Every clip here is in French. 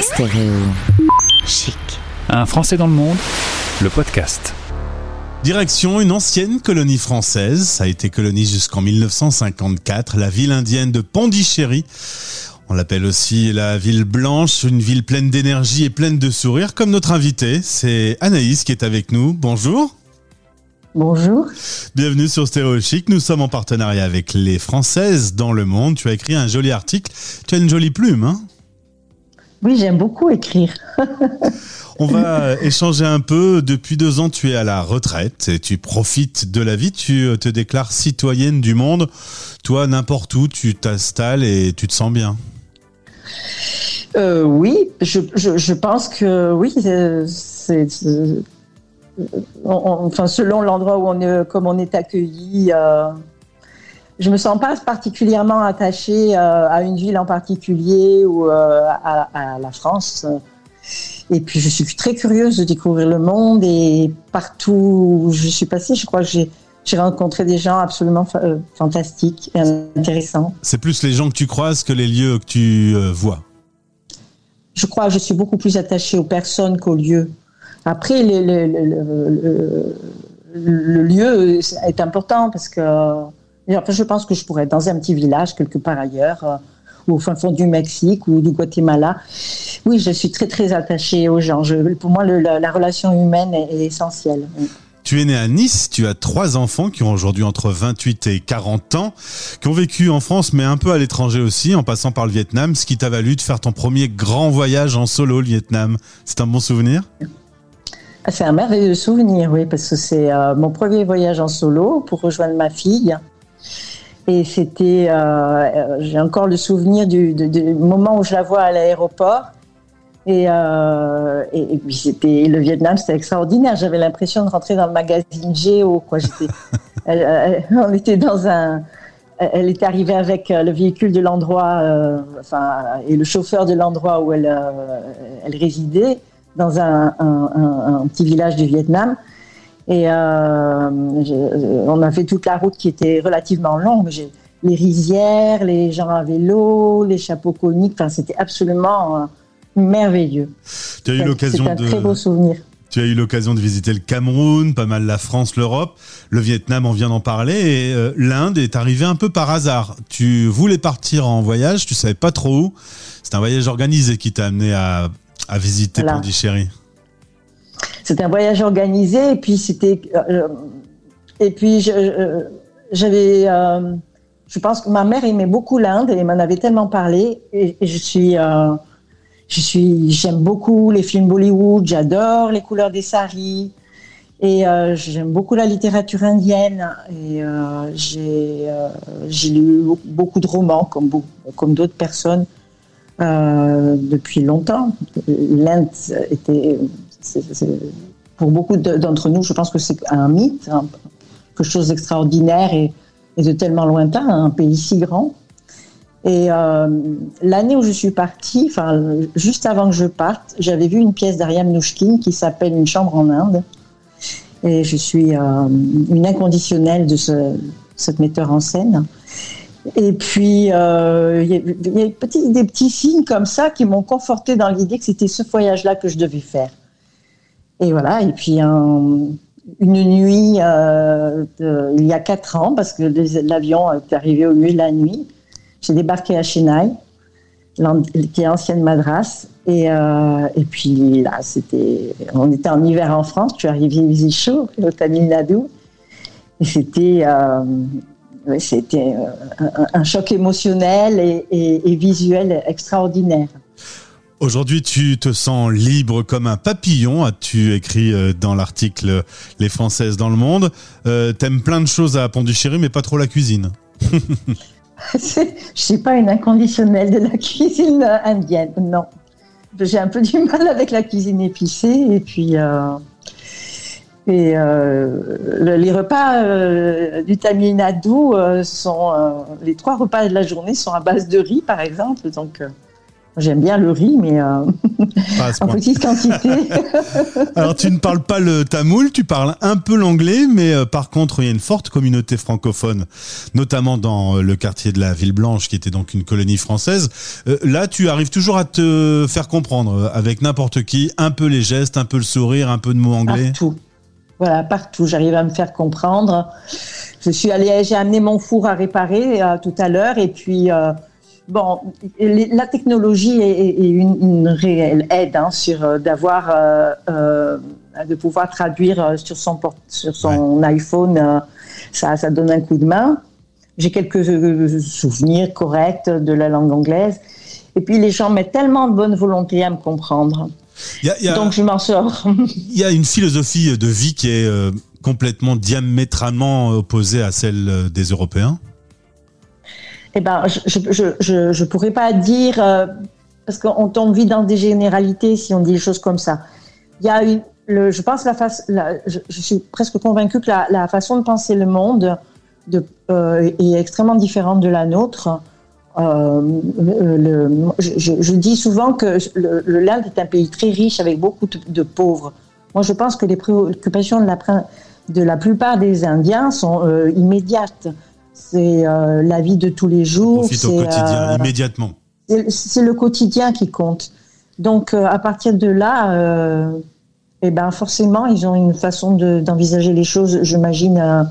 Stéréo chic. Un Français dans le monde, le podcast. Direction une ancienne colonie française, ça a été colonie jusqu'en 1954, la ville indienne de Pondichéry. On l'appelle aussi la ville blanche, une ville pleine d'énergie et pleine de sourires, comme notre invité, c'est Anaïs qui est avec nous. Bonjour. Bonjour. Bienvenue sur Stéréo Chic. Nous sommes en partenariat avec les Françaises dans le monde. Tu as écrit un joli article. Tu as une jolie plume, hein? Oui, j'aime beaucoup écrire. On va échanger un peu. Depuis deux ans, tu es à la retraite et tu profites de la vie. Tu te déclares citoyenne du monde. Toi, n'importe où, tu t'installes et tu te sens bien. Euh, oui, je, je, je, pense que oui, c'est enfin selon l'endroit où on est, comme on est accueilli. Euh, je me sens pas particulièrement attachée euh, à une ville en particulier ou euh, à, à, la France. Et puis je suis très curieuse de découvrir le monde et partout où je suis passée, je crois que j'ai j'ai rencontré des gens absolument fa fantastiques et intéressants. C'est plus les gens que tu croises que les lieux que tu vois. Je crois que je suis beaucoup plus attachée aux personnes qu'aux lieux. Après, le, le, le, le, lieu est important parce que enfin, je pense que je pourrais être dans un petit village quelque part ailleurs, euh, ou au fin fond du Mexique ou du Guatemala. Oui, je suis très très attachée aux gens. Je, pour moi, la, la, relation humaine est, est essentielle. Tu es né à Nice, tu as trois enfants qui ont aujourd'hui entre 28 et 40 ans, qui ont vécu en France mais un peu à l'étranger aussi, en passant par le Vietnam, ce qui t'a valu de faire ton premier grand voyage en solo, le Vietnam. C'est un bon souvenir? Ah, c'est un merveilleux souvenir, oui, parce que c'est euh, mon premier voyage en solo pour rejoindre ma fille. Et c'était, euh, euh j'ai encore le souvenir du, du, du, moment où je la vois à l'aéroport. Et, euh, et, et, puis c'était le Vietnam, c'était extraordinaire. J'avais l'impression de rentrer dans le magazine Géo. Quoi. J'étais, elle, elle, on était dans un, elle est arrivée avec le véhicule de l'endroit, euh, enfin, et le chauffeur de l'endroit où elle, elle résidait dans un, un, un, petit village du Vietnam. Et euh, on a fait toute la route qui était relativement longue. Les rizières, les gens à vélo, les chapeaux coniques, enfin, c'était absolument euh, merveilleux. Tu as eu l'occasion de. un très beau souvenir. Tu as eu l'occasion de visiter le Cameroun, pas mal la France, l'Europe, le Vietnam, on vient d'en parler, et euh, l'Inde est arrivé un peu par hasard. Tu voulais partir en voyage, tu savais pas trop où. C'est un voyage organisé qui t'a amené à à visiter voilà. Pondichéry C'était un voyage organisé et puis c'était euh, et puis j'avais euh, je pense que ma mère aimait beaucoup l'Inde et m'en avait tellement parlé et, je suis euh, je suis j'aime beaucoup les films Bollywood, j'adore les couleurs des saris et euh, j'aime beaucoup la littérature indienne et euh, j'ai lu beaucoup de romans comme comme d'autres personnes euh, depuis longtemps. L'Inde était, pour beaucoup d'entre nous, je pense que c'est un mythe, hein, quelque chose d'extraordinaire et, de tellement lointain, un pays si grand. Et euh, l'année où je suis partie, enfin juste avant que je parte, j'avais vu une pièce d'Ariam Nouchkine qui s'appelle Une chambre en Inde. Et je suis euh, une inconditionnelle de ce, metteur en scène. Et puis, il euh, y a, y petit, des petits signes comme ça qui m'ont conforté dans l'idée que c'était ce voyage-là que je devais faire. Et voilà, et puis un, une nuit, euh, il y a quatre ans, parce que l'avion est arrivé au milieu de la nuit, j'ai débarqué à Chennai, qui est ancienne Madras, et, euh, et puis là, c'était, on était en hiver en France, je suis arrivée à chaud, au Tamil Nadu, et c'était euh, c'était un, choc émotionnel et visuel extraordinaire. Aujourd'hui, tu te sens libre comme un papillon, as-tu écrit euh, dans l'article Les Françaises dans le monde. Euh, T'aimes plein de choses à Pondichéry, mais pas trop la cuisine. Je ne suis pas une inconditionnelle de la cuisine indienne, non. J'ai un peu du mal avec la cuisine épicée et puis euh, euh, le, les repas du Tamil Nadu sont les trois repas de la journée sont à base de riz par exemple J'aime bien le riz, mais euh, en petite quantité. Alors, tu ne parles pas le tamoul, tu parles un peu l'anglais, mais euh, par contre, il y a une forte communauté francophone, notamment dans euh, le quartier de la Ville Blanche, qui était donc une colonie française. là, tu arrives toujours à te faire comprendre avec n'importe qui, un peu les gestes, un peu le sourire, un peu de mots anglais. Partout. Voilà, partout. J'arrive à me faire comprendre. Je suis allée, j'ai amené mon four à réparer tout à l'heure, et puis bon, la technologie est, une, réelle aide hein, sur euh, d'avoir, euh, euh, de pouvoir traduire sur son sur son iPhone. ça, ça donne un coup de main. J'ai quelques souvenirs corrects de la langue anglaise. Et puis les gens mettent tellement de bonne volonté à me comprendre. Donc je m'en sors. Il y a une philosophie de vie qui est complètement diamétralement opposée à celle des Européens. Eh ben, je je, je, pourrais pas dire euh, parce qu'on tombe vite dans des généralités si on dit des choses comme ça. Il y a le, je pense la face, je, suis presque convaincue que la, façon de penser le monde de, euh, est extrêmement différente de la nôtre. Euh, le, je, dis souvent que l'Inde est un pays très riche avec beaucoup de, pauvres. Moi, je pense que les préoccupations de la, de la plupart des Indiens sont immédiates c'est euh, la vie de tous les jours. Profite au quotidien, euh, immédiatement. C'est le quotidien qui compte. Donc, euh, à partir de là, eh ben, forcément, ils ont une façon d'envisager les choses, j'imagine,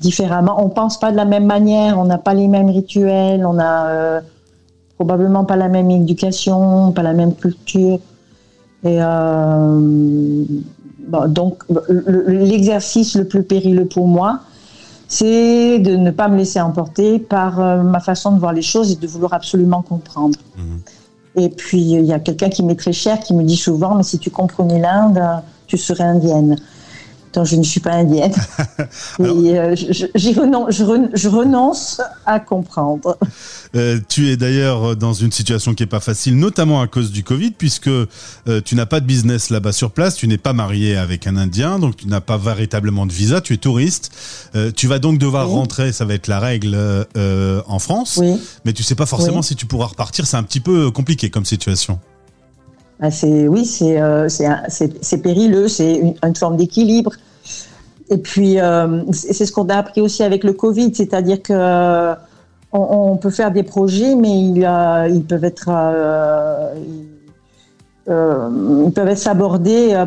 différemment. On pense pas de la même manière, on n'a pas les mêmes rituels, on n'a probablement pas la même éducation, pas la même culture. Et donc, l'exercice le plus périlleux pour moi, c'est de ne pas me laisser emporter par euh, ma façon de voir les choses et de vouloir absolument comprendre. Mhm. Et puis, il y a quelqu'un qui m'est très cher qui me dit souvent, mais si tu comprenais l'Inde, tu serais indienne je ne suis pas indienne. Et euh, je, renonce, à comprendre. Euh, tu es d'ailleurs dans une situation qui n'est pas facile, notamment à cause du Covid, puisque euh, tu n'as pas de business là-bas sur place, tu n'es pas marié avec un Indien, donc tu n'as pas véritablement de visa, tu es touriste. tu vas donc devoir rentrer, ça va être la règle, en France, mais tu sais pas forcément si tu pourras repartir, c'est un petit peu compliqué comme situation. Ah, c'est oui, c'est c'est périlleux, c'est une, une, forme d'équilibre. Et puis, euh, c'est ce qu'on a appris aussi avec le Covid, c'est-à-dire que on, peut faire des projets, mais ils, ils peuvent être, euh, euh, ils peuvent être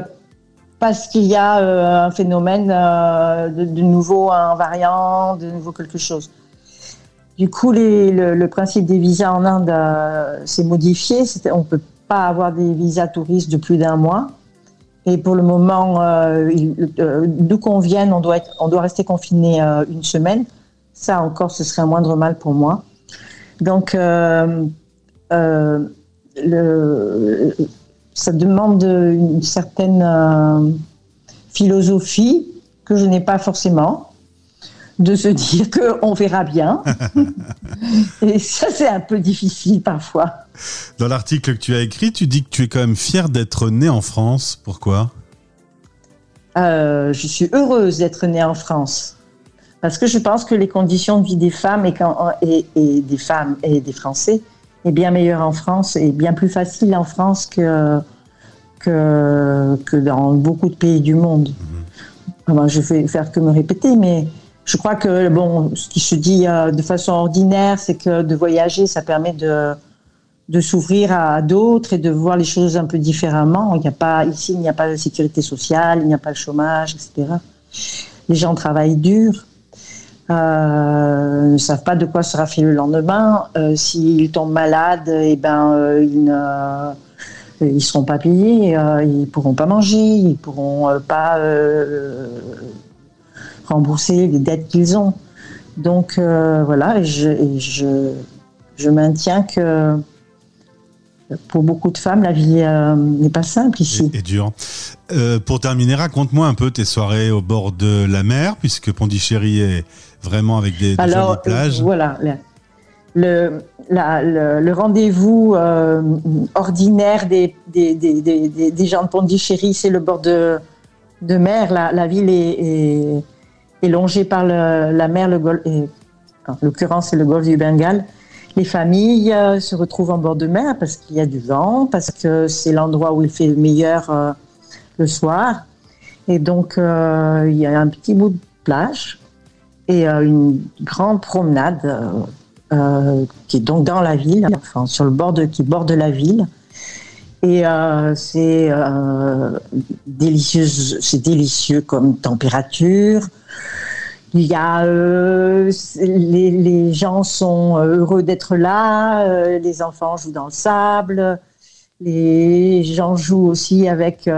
parce qu'il y a un phénomène de, nouveau, un variant, de nouveau quelque chose. Du coup, les, le, le, principe des visas en Inde s'est modifié. On ne peut pas avoir des visas touristes de plus d'un mois. Et pour le moment, euh, euh, d'où qu'on vienne, on doit, être, on doit rester confiné euh, une semaine. Ça encore, ce serait un moindre mal pour moi. Donc, le, ça demande une certaine philosophie que je n'ai pas forcément de se dire qu'on verra bien. Et ça, c'est un peu difficile parfois. Dans l'article que tu as écrit, tu dis que tu es quand même fière d'être née en France. Pourquoi? Euh, Je suis heureuse d'être née en France. Parce que je pense que les conditions de vie des femmes et, quand, et, des femmes et des Français est bien meilleure en France et bien plus facile en France que, que, que dans beaucoup de pays du monde. Mhm. je vais faire que me répéter, mais je crois que bon, ce qui se dit euh, de façon ordinaire, c'est que de voyager, ça permet de, de s'ouvrir à d'autres et de voir les choses un peu différemment. Il n'y a pas ici, il n'y a pas de sécurité sociale, il n'y a pas le chômage, etc. Les gens travaillent dur, euh, ne savent pas de quoi sera fait le lendemain. Euh, S'ils tombent malades, eh ben euh, ils ne ils seront pas payés, euh, ils pourront pas manger, ils pourront pas rembourser les dettes qu'ils ont. Donc euh, voilà, je, je, je, maintiens que pour beaucoup de femmes, la vie euh, n'est pas simple ici. Et, dur. Euh, pour terminer, raconte-moi un peu tes soirées au bord de la mer, puisque Pondichéry est vraiment avec des, des Alors, jolies plages. voilà, le, le, rendez-vous ordinaire des, des, des, des, gens de Pondichéry, c'est le bord de, de mer. La, la ville est est longé par la mer, le golfe, l'occurrence c'est le golfe du Bengale. Les familles euh, se retrouvent en bord de mer parce qu'il y a du vent, parce que c'est l'endroit où il fait le meilleur euh, le soir. Et donc, euh, il y a un petit bout de plage et une grande promenade qui est donc dans la ville, enfin sur le bord de, qui borde la ville. Et c'est délicieux, c'est délicieux comme température. Il y a euh, les, gens sont euh, heureux d'être là, euh, les enfants jouent dans le sable, les gens jouent aussi avec les,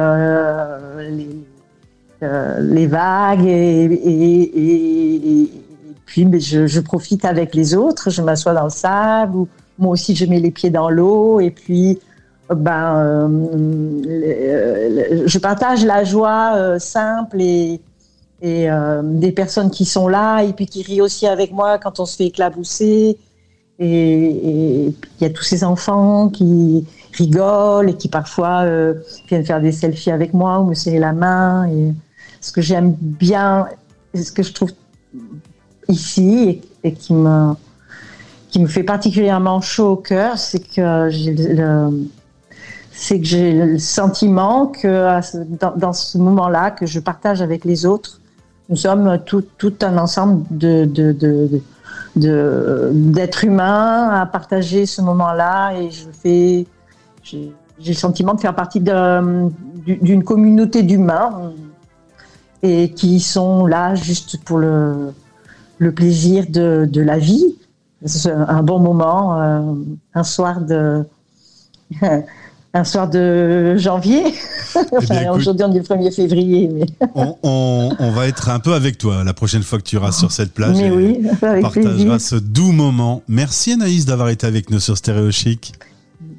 vagues et puis mais je, je, profite avec les autres, je m'assois dans le sable ou moi aussi je mets les pieds dans l'eau et puis ben je partage la joie simple et et euh, des personnes qui sont là et puis qui rient aussi avec moi quand on se fait éclabousser. Et il y a tous ces enfants qui rigolent et qui parfois euh, viennent faire des selfies avec moi ou me serrer la main. Et ce que j'aime bien, ce que je trouve ici et, qui me qui me fait particulièrement chaud au cœur, c'est que j'ai le, c'est que j'ai le sentiment que dans ce moment-là que je partage avec les autres nous sommes tout, un ensemble d'êtres humains à partager ce moment-là et je fais j'ai, le sentiment de faire partie d'une communauté d'humains et qui sont là juste pour le, le plaisir de, de la vie. C'est un bon moment, euh, un soir de un soir de janvier. enfin, eh aujourd'hui, on est le 1er février. Mais... on, on, on, va être un peu avec toi la prochaine fois que tu iras sur cette plage. Mais et oui, avec partagera ce doux moment. Merci Anaïs d'avoir été avec nous sur Stéréo Chic.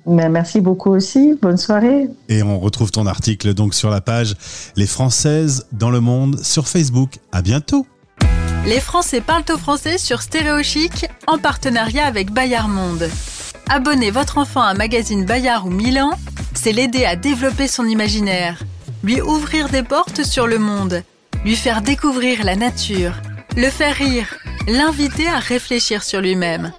Mais merci beaucoup aussi. Bonne soirée. Et on retrouve ton article donc sur la page Les Françaises dans le monde sur Facebook. À bientôt. Les Français parlent au français sur Stéréo Chic en partenariat avec Bayard Monde. Abonner votre enfant à un magazine Bayard ou Milan, c'est l'aider à développer son imaginaire, lui ouvrir des portes sur le monde, lui faire découvrir la nature, le faire rire, l'inviter à réfléchir sur lui-même.